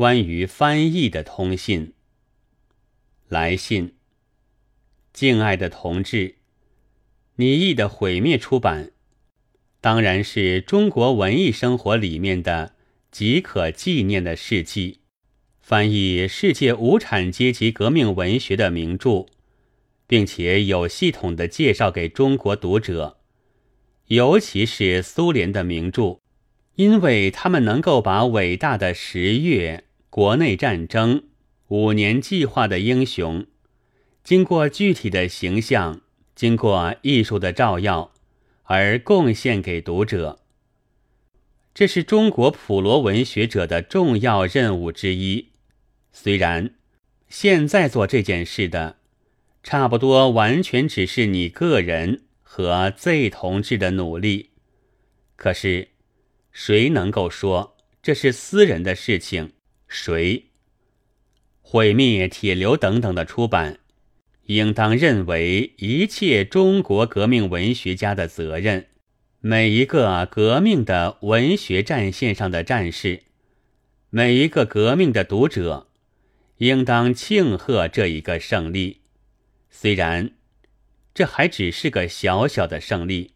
关于翻译的通信。来信，敬爱的同志，你译的《毁灭》出版，当然是中国文艺生活里面的极可纪念的事迹。翻译世界无产阶级革命文学的名著，并且有系统的介绍给中国读者，尤其是苏联的名著。因为他们能够把伟大的十月国内战争五年计划的英雄，经过具体的形象，经过艺术的照耀，而贡献给读者。这是中国普罗文学者的重要任务之一。虽然现在做这件事的，差不多完全只是你个人和 Z 同志的努力，可是。谁能够说这是私人的事情？谁毁灭铁流等等的出版，应当认为一切中国革命文学家的责任。每一个革命的文学战线上的战士，每一个革命的读者，应当庆贺这一个胜利。虽然这还只是个小小的胜利。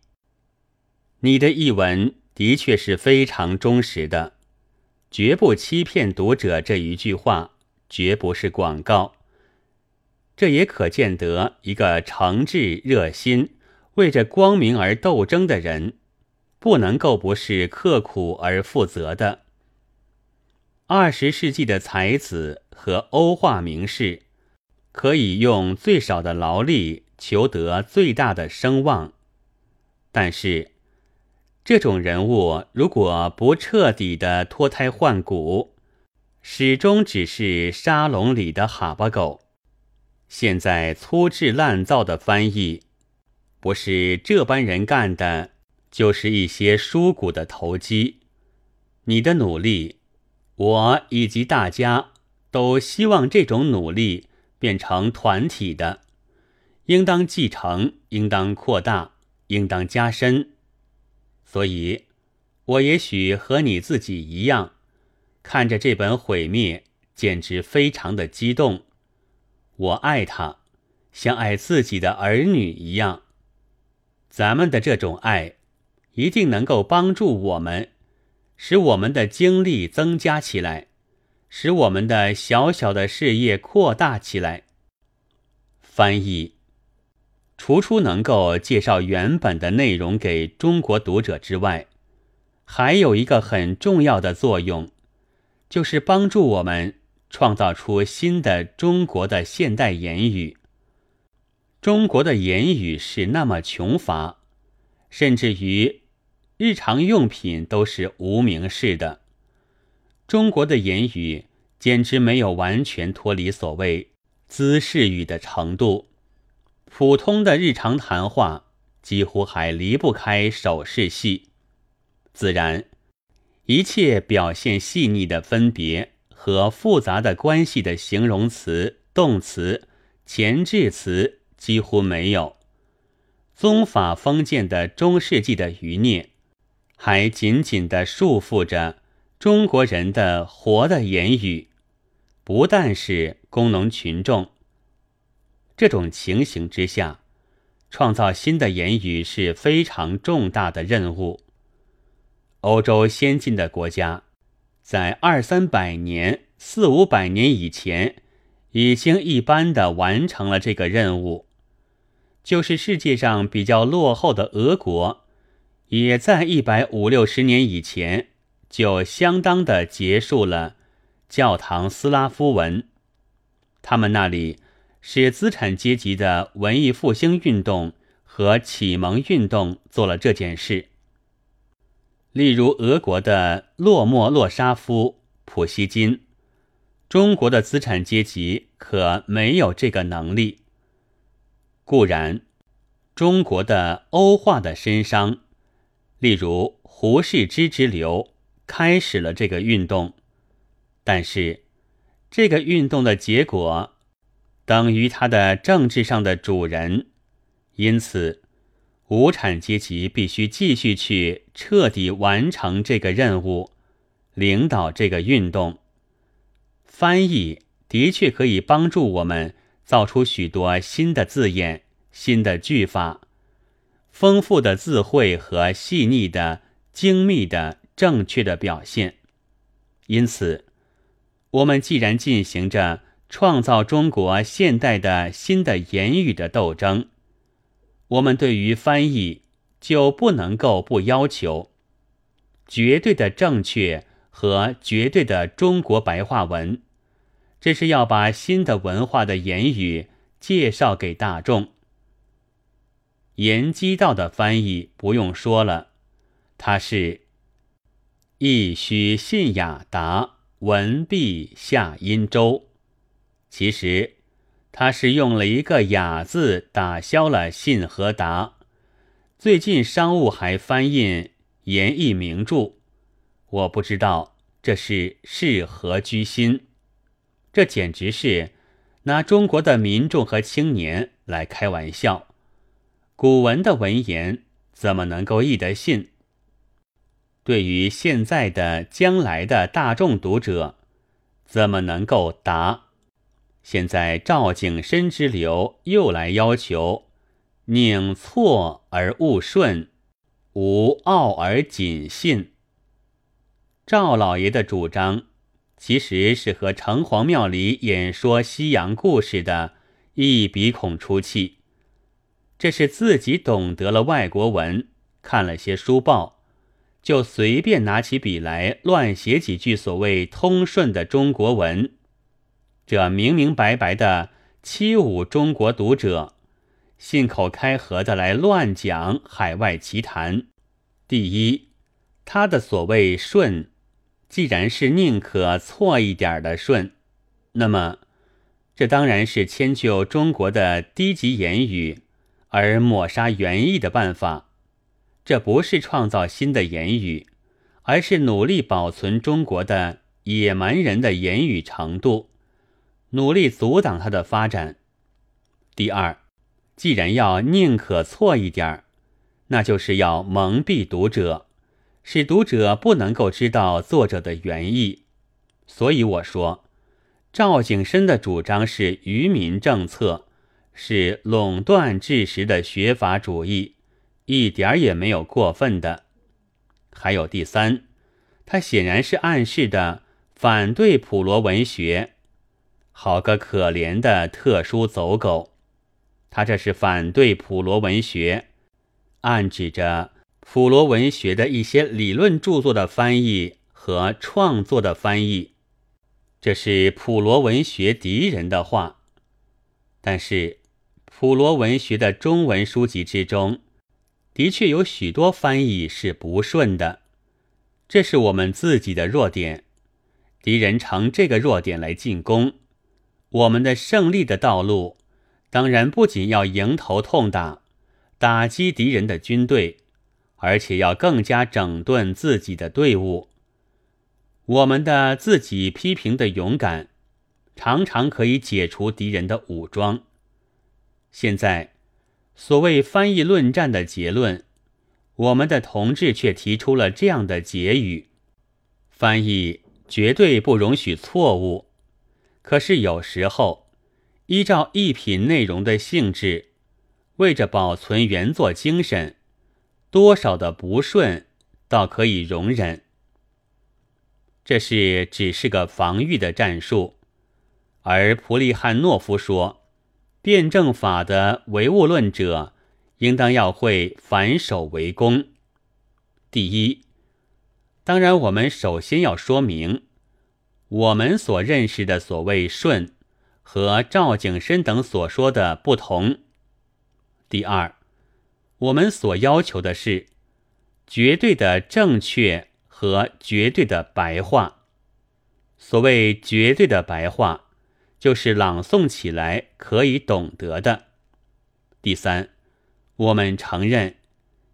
你的译文。的确是非常忠实的，绝不欺骗读者。这一句话绝不是广告。这也可见得一个诚挚热心、为着光明而斗争的人，不能够不是刻苦而负责的。二十世纪的才子和欧化名士，可以用最少的劳力求得最大的声望，但是。这种人物如果不彻底的脱胎换骨，始终只是沙龙里的哈巴狗。现在粗制滥造的翻译，不是这般人干的，就是一些书骨的投机。你的努力，我以及大家都希望这种努力变成团体的，应当继承，应当扩大，应当加深。所以，我也许和你自己一样，看着这本毁灭，简直非常的激动。我爱他，像爱自己的儿女一样。咱们的这种爱，一定能够帮助我们，使我们的精力增加起来，使我们的小小的事业扩大起来。翻译。除出能够介绍原本的内容给中国读者之外，还有一个很重要的作用，就是帮助我们创造出新的中国的现代言语。中国的言语是那么穷乏，甚至于日常用品都是无名氏的。中国的言语简直没有完全脱离所谓姿势语的程度。普通的日常谈话几乎还离不开手势戏，自然，一切表现细腻的分别和复杂的关系的形容词、动词、前置词几乎没有。宗法封建的中世纪的余孽，还紧紧地束缚着中国人的活的言语，不但是工农群众。这种情形之下，创造新的言语是非常重大的任务。欧洲先进的国家，在二三百年、四五百年以前，已经一般的完成了这个任务。就是世界上比较落后的俄国，也在一百五六十年以前，就相当的结束了教堂斯拉夫文。他们那里。使资产阶级的文艺复兴运动和启蒙运动做了这件事。例如，俄国的洛莫洛沙夫、普希金，中国的资产阶级可没有这个能力。固然，中国的欧化的绅商，例如胡适之之流，开始了这个运动，但是这个运动的结果。等于他的政治上的主人，因此，无产阶级必须继续去彻底完成这个任务，领导这个运动。翻译的确可以帮助我们造出许多新的字眼、新的句法、丰富的字汇和细腻的、精密的、正确的表现。因此，我们既然进行着创造中国现代的新的言语的斗争，我们对于翻译就不能够不要求绝对的正确和绝对的中国白话文。这是要把新的文化的言语介绍给大众。严基道的翻译不用说了，他是“亦须信雅达，文必下殷周”。其实，他是用了一个“雅”字打消了“信”和“达”。最近商务还翻印严译名著，我不知道这是是何居心。这简直是拿中国的民众和青年来开玩笑。古文的文言怎么能够译得信？对于现在的、将来的大众读者，怎么能够答？现在赵景深之流又来要求：宁错而勿顺，无傲而谨信。赵老爷的主张。其实是和城隍庙里演说西洋故事的一鼻孔出气。这是自己懂得了外国文，看了些书报，就随便拿起笔来乱写几句所谓通顺的中国文。这明明白白的欺侮中国读者，信口开河的来乱讲海外奇谈。第一，他的所谓顺。既然是宁可错一点的顺，那么这当然是迁就中国的低级言语而抹杀原意的办法。这不是创造新的言语，而是努力保存中国的野蛮人的言语程度，努力阻挡它的发展。第二，既然要宁可错一点那就是要蒙蔽读者。使读者不能够知道作者的原意，所以我说，赵景深的主张是愚民政策，是垄断治实的学法主义，一点儿也没有过分的。还有第三，他显然是暗示的反对普罗文学，好个可怜的特殊走狗，他这是反对普罗文学，暗指着。普罗文学的一些理论著作的翻译和创作的翻译，这是普罗文学敌人的话。但是，普罗文学的中文书籍之中，的确有许多翻译是不顺的，这是我们自己的弱点。敌人乘这个弱点来进攻我们的胜利的道路，当然不仅要迎头痛打，打击敌人的军队。而且要更加整顿自己的队伍。我们的自己批评的勇敢，常常可以解除敌人的武装。现在，所谓翻译论战的结论，我们的同志却提出了这样的结语：翻译绝对不容许错误。可是有时候，依照一品内容的性质，为着保存原作精神。多少的不顺，倒可以容忍。这是只是个防御的战术，而普利汉诺夫说，辩证法的唯物论者应当要会反守为攻。第一，当然我们首先要说明，我们所认识的所谓顺和赵景深等所说的不同。第二。我们所要求的是绝对的正确和绝对的白话。所谓绝对的白话，就是朗诵起来可以懂得的。第三，我们承认，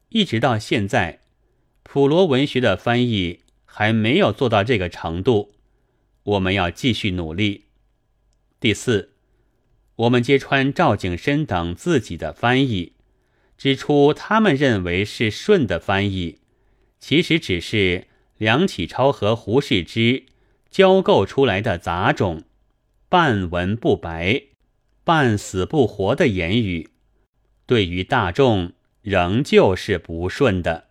一直到现在，普罗文学的翻译还没有做到这个程度，我们要继续努力。第四，我们揭穿赵景深等自己的翻译。指出他们认为是顺的翻译，其实只是梁启超和胡适之交构出来的杂种，半文不白、半死不活的言语，对于大众仍旧是不顺的。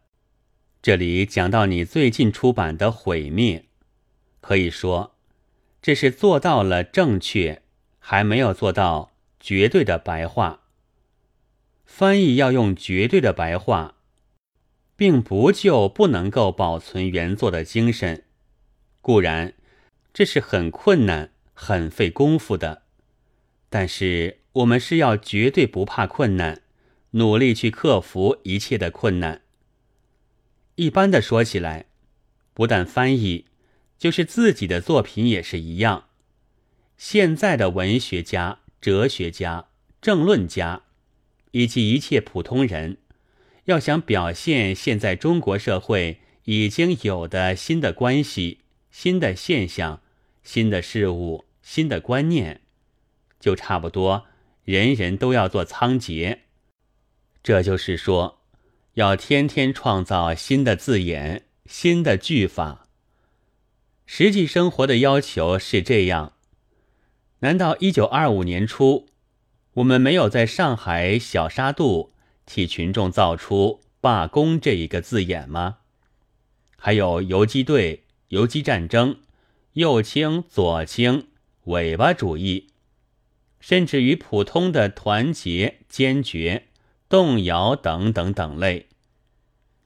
这里讲到你最近出版的《毁灭》，可以说这是做到了正确，还没有做到绝对的白话。翻译要用绝对的白话，并不就不能够保存原作的精神。固然这是很困难、很费功夫的，但是我们是要绝对不怕困难，努力去克服一切的困难。一般的说起来，不但翻译，就是自己的作品也是一样。现在的文学家、哲学家、政论家，以及一切普通人，要想表现现在中国社会已经有的新的关系、新的现象、新的事物、新的观念，就差不多人人都要做仓颉。这就是说。要天天创造新的字眼、新的句法。实际生活的要求是这样：难道一九二五年初，我们没有在上海小沙渡替群众造出“罢工”这一个字眼吗？还有游击队、游击战争、右倾、左倾、尾巴主义，甚至于普通的团结、坚决、动摇等等等类。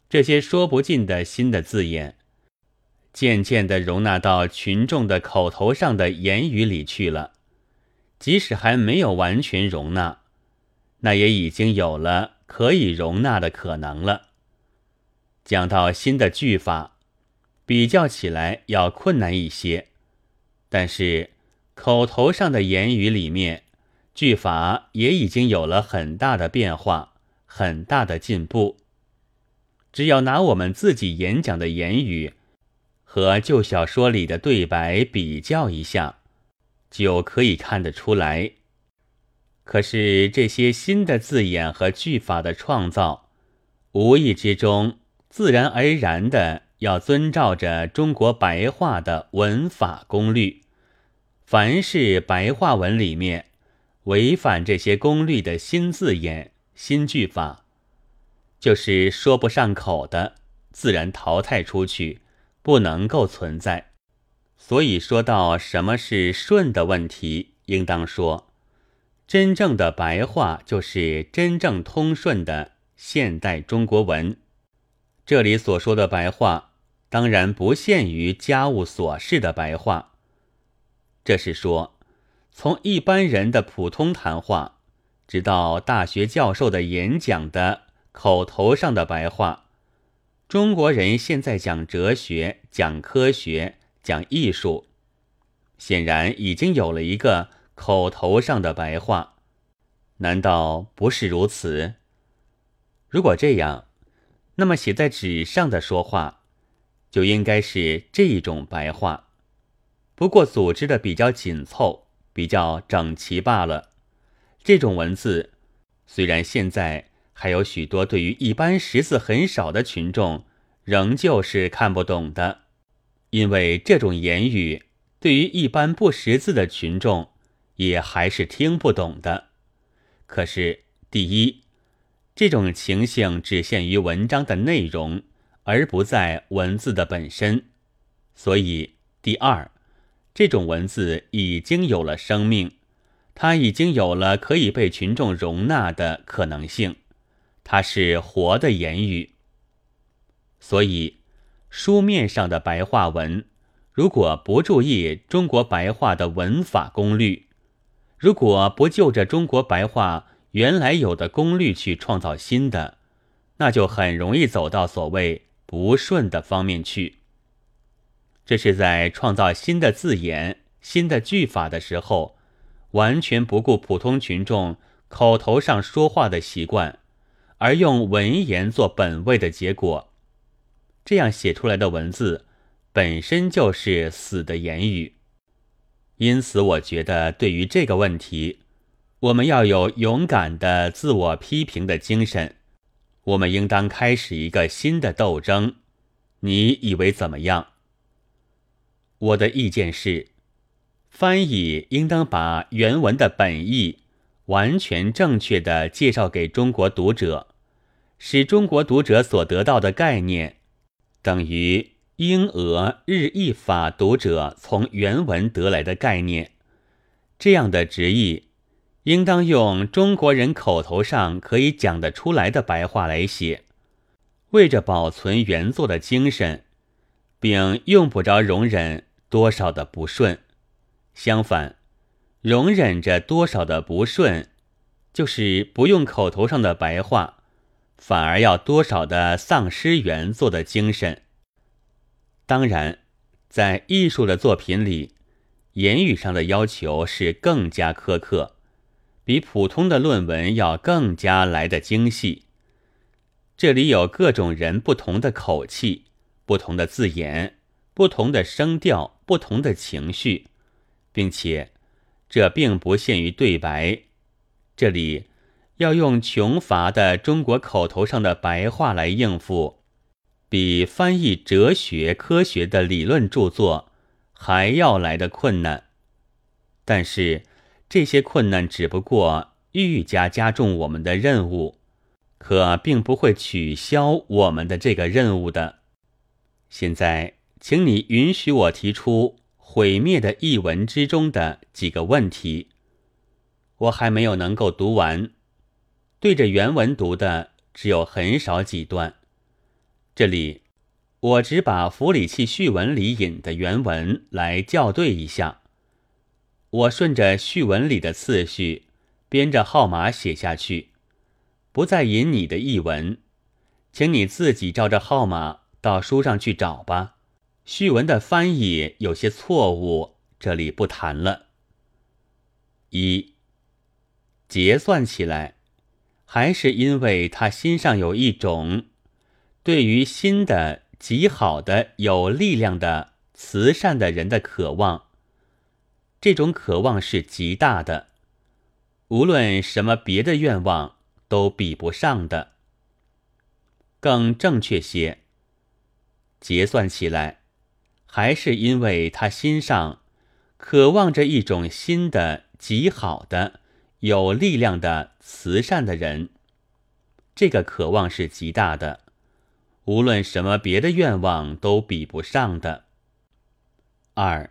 这些说不尽的新的字眼，渐渐地容纳到群众的口头上的言语里去了。即使还没有完全容纳，那也已经有了可以容纳的可能了。讲到新的句法，比较起来要困难一些，但是口头上的言语里面，句法也已经有了很大的变化，很大的进步。只要拿我们自己演讲的言语和旧小说里的对白比较一下，就可以看得出来。可是这些新的字眼和句法的创造，无意之中自然而然的要遵照着中国白话的文法功律。凡是白话文里面违反这些功律的新字眼、新句法。就是说不上口的，自然淘汰出去，不能够存在。所以说到什么是顺的问题，应当说，真正的白话就是真正通顺的现代中国文。这里所说的白话，当然不限于家务琐事的白话，这是说，从一般人的普通谈话，直到大学教授的演讲的。口头上的白话，中国人现在讲哲学、讲科学、讲艺术，显然已经有了一个口头上的白话，难道不是如此？如果这样，那么写在纸上的说话，就应该是这种白话，不过组织的比较紧凑、比较整齐罢了。这种文字，虽然现在。还有许多对于一般识字很少的群众，仍旧是看不懂的，因为这种言语对于一般不识字的群众也还是听不懂的。可是，第一，这种情形只限于文章的内容，而不在文字的本身，所以，第二，这种文字已经有了生命，它已经有了可以被群众容纳的可能性。它是活的言语，所以书面上的白话文，如果不注意中国白话的文法功律，如果不就着中国白话原来有的功律去创造新的，那就很容易走到所谓不顺的方面去。这是在创造新的字眼、新的句法的时候，完全不顾普通群众口头上说话的习惯。而用文言做本位的结果，这样写出来的文字本身就是死的言语。因此，我觉得对于这个问题，我们要有勇敢的自我批评的精神。我们应当开始一个新的斗争。你以为怎么样？我的意见是，翻译应当把原文的本意完全正确的介绍给中国读者，使中国读者所得到的概念等于英俄日意法读者从原文得来的概念。这样的直译，应当用中国人口头上可以讲得出来的白话来写，为着保存原作的精神，并用不着容忍多少的不顺。相反，容忍着多少的不顺，就是不用口头上的白话，反而要多少的丧失原作的精神。当然，在艺术的作品里。言语上的要求是更加苛刻，比普通的论文要更加来的精细。这里有各种人不同的口气、不同的字眼、不同的声调、不同的情绪，并且这并不限于对白。这里要用穷乏的中国口头上的白话来应付，比翻译哲学、科学的理论著作。还要来的困难，但是这些困难只不过愈加加重我们的任务，可并不会取消我们的这个任务的。现在，请你允许我提出毁灭的译文之中的几个问题。我还没有能够读完，对着原文读的只有很少几段，这里。我只把弗里契序文里引的原文来校对一下。我顺着序文里的次序编着号码写下去，不再引你的译文，请你自己照着号码到书上去找吧。序文的翻译有些错误，这里不谈了。一结算起来，还是因为他心上有一种对于新的。极好的、有力量的、慈善的人的渴望，这种渴望是极大的，无论什么别的愿望都比不上的。更正确些，结算起来，还是因为他心上渴望着一种新的、极好的、有力量的、慈善的人，这个渴望是极大的。无论什么别的愿望都比不上的。二，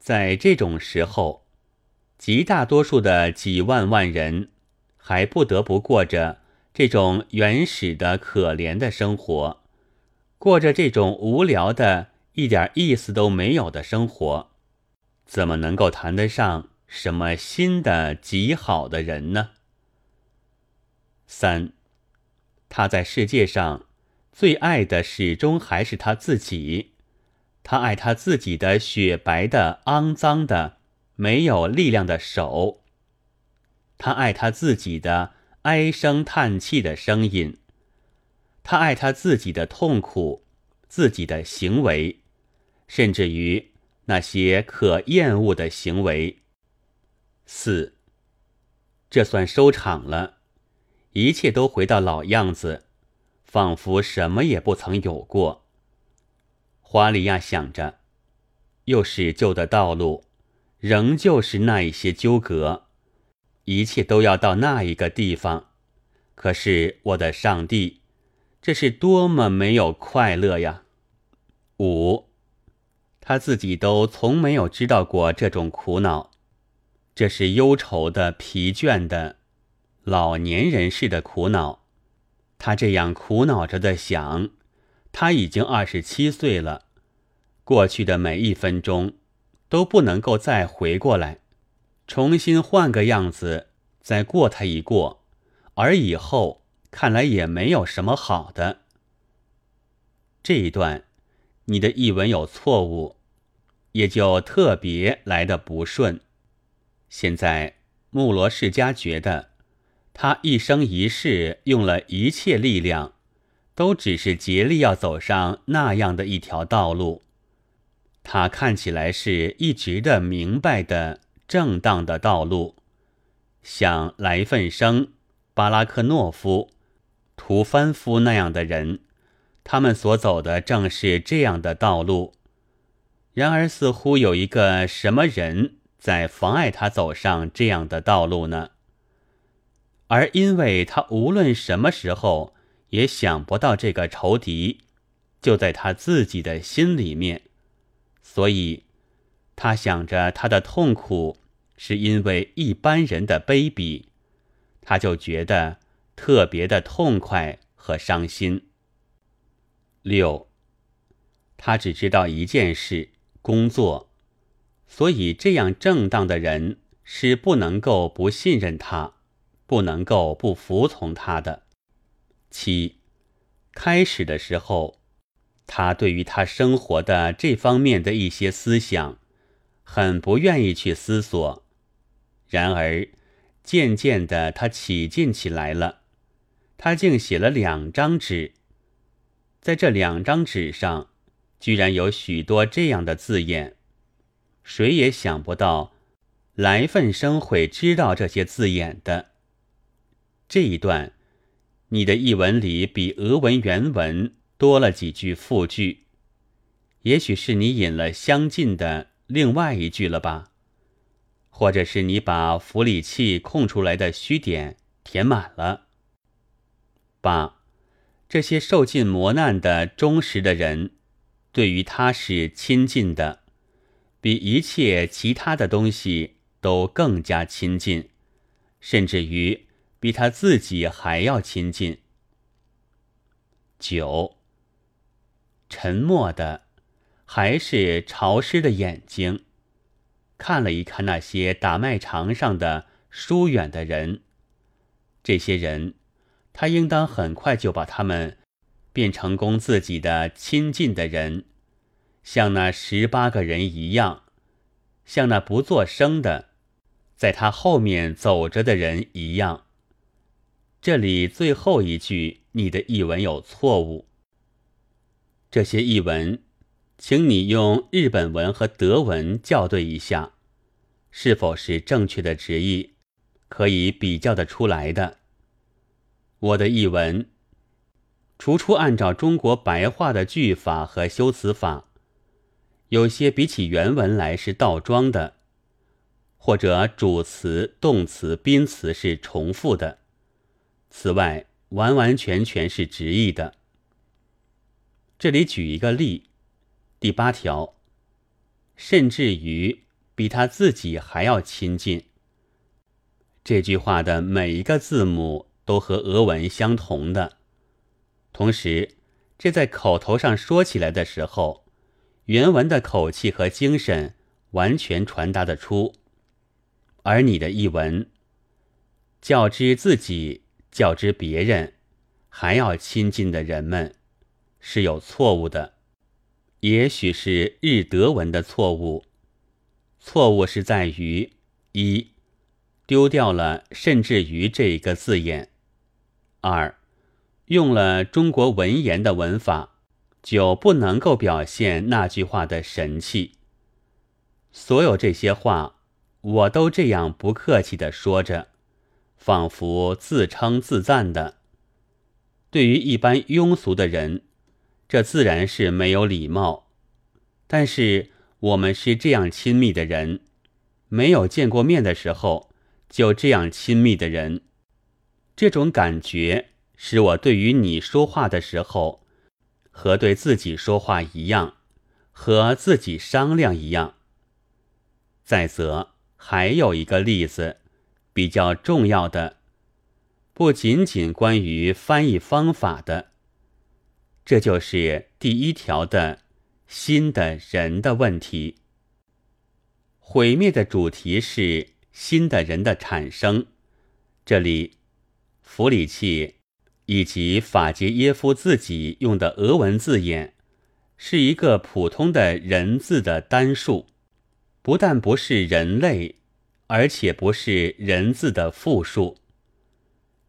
在这种时候，极大多数的几万万人还不得不过着这种原始的可怜的生活，过着这种无聊的一点意思都没有的生活，怎么能够谈得上什么新的极好的人呢？三，他在世界上。最爱的始终还是他自己，他爱他自己的雪白的、肮脏的、没有力量的手，他爱他自己的唉声叹气的声音，他爱他自己的痛苦、自己的行为，甚至于那些可厌恶的行为。四，这算收场了，一切都回到老样子。仿佛什么也不曾有过。华里亚想着，又是旧的道路，仍旧是那一些纠葛，一切都要到那一个地方。可是我的上帝，这是多么没有快乐呀！五，他自己都从没有知道过这种苦恼，这是忧愁的、疲倦的、老年人似的苦恼。他这样苦恼着的想，他已经二十七岁了，过去的每一分钟都不能够再回过来，重新换个样子再过他一过，而以后看来也没有什么好的。这一段，你的译文有错误，也就特别来的不顺。现在穆罗世家觉得。他一生一世用了一切力量，都只是竭力要走上那样的一条道路。他看起来是一直的明白的正当的道路，像莱奋生、巴拉克诺夫、图帆夫那样的人，他们所走的正是这样的道路。然而似乎有一个什么人在妨碍他走上这样的道路呢？而因为他无论什么时候也想不到这个仇敌就在他自己的心里面，所以他想着他的痛苦是因为一般人的卑鄙，他就觉得特别的痛快和伤心。六，他只知道一件事：工作，所以这样正当的人是不能够不信任他。不能够不服从他的。七，开始的时候，他对于他生活的这方面的一些思想，很不愿意去思索。然而，渐渐的，他起劲起来了。他竟写了两张纸，在这两张纸上，居然有许多这样的字眼。谁也想不到，来份生会知道这些字眼的。这一段，你的译文里比俄文原文多了几句复句，也许是你引了相近的另外一句了吧，或者是你把符里器空出来的虚点填满了。八，这些受尽磨难的忠实的人，对于他是亲近的，比一切其他的东西都更加亲近，甚至于。比他自己还要亲近。九。沉默的，还是潮湿的眼睛，看了一看那些打麦场上的疏远的人。这些人，他应当很快就把他们变成供自己的亲近的人，像那十八个人一样，像那不作声的，在他后面走着的人一样。这里最后一句，你的译文有错误。这些译文，请你用日本文和德文校对一下，是否是正确的直译，可以比较的出来的。我的译文，除出按照中国白话的句法和修辞法，有些比起原文来是倒装的，或者主词、动词、宾词是重复的。此外，完完全全是直译的。这里举一个例，第八条，甚至于比他自己还要亲近。这句话的每一个字母都和俄文相同的，同时，这在口头上说起来的时候，原文的口气和精神完全传达得出，而你的译文较之自己。较之别人还要亲近的人们是有错误的，也许是日德文的错误。错误是在于一丢掉了甚至于这一个字眼；二用了中国文言的文法，就不能够表现那句话的神气。所有这些话，我都这样不客气的说着。仿佛自称自赞的，对于一般庸俗的人，这自然是没有礼貌。但是我们是这样亲密的人，没有见过面的时候就这样亲密的人，这种感觉使我对于你说话的时候，和对自己说话一样，和自己商量一样。再则还有一个例子。比较重要的，不仅仅关于翻译方法的，这就是第一条的新的人的问题。毁灭的主题是新的人的产生。这里，弗里契以及法杰耶夫自己用的俄文字眼，是一个普通的人字的单数，不但不是人类。而且不是人字的复数，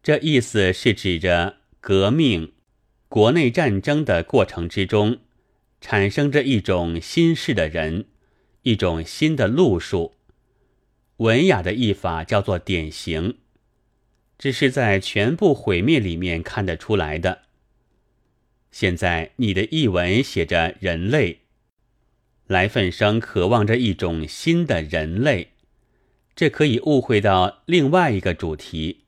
这意思是指着革命、国内战争的过程之中，产生着一种新式的人，一种新的路数。文雅的译法叫做典型，只是在全部毁灭里面看得出来的。现在你的译文写着人类，来愤生渴望着一种新的人类，这可以误会到另外一个主题，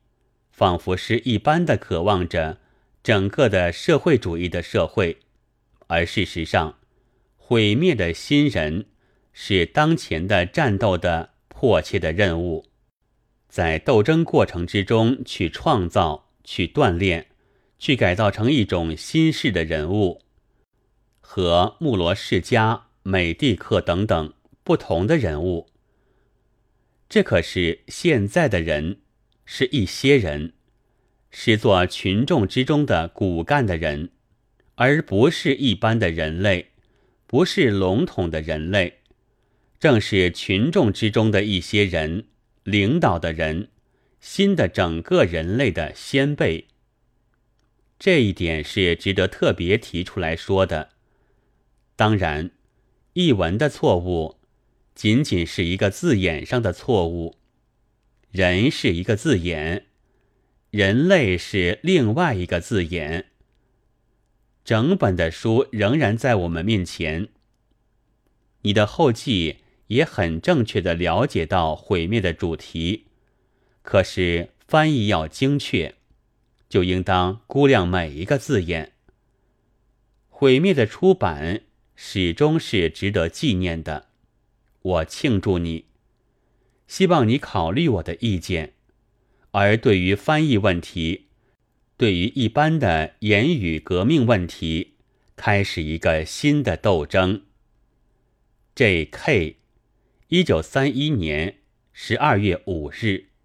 仿佛是一般的渴望着整个的社会主义的社会，而事实上，毁灭的新人是当前的战斗的迫切的任务，在斗争过程之中去创造、去锻炼、去改造成一种新式的人物，和穆罗世家。美蒂克等等不同的人物，这可是现在的人，是一些人，是做群众之中的骨干的人，而不是一般的人类，不是笼统的人类，正是群众之中的一些人，领导的人，新的整个人类的先辈。这一点是值得特别提出来说的，当然。译文的错误，仅仅是一个字眼上的错误。人是一个字眼，人类是另外一个字眼。整本的书仍然在我们面前。你的后记也很正确的了解到毁灭的主题，可是翻译要精确，就应当估量每一个字眼。毁灭的出版。始终是值得纪念的，我庆祝你，希望你考虑我的意见。而对于翻译问题，对于一般的言语革命问题，开始一个新的斗争。J.K. 一九三一年十二月五日。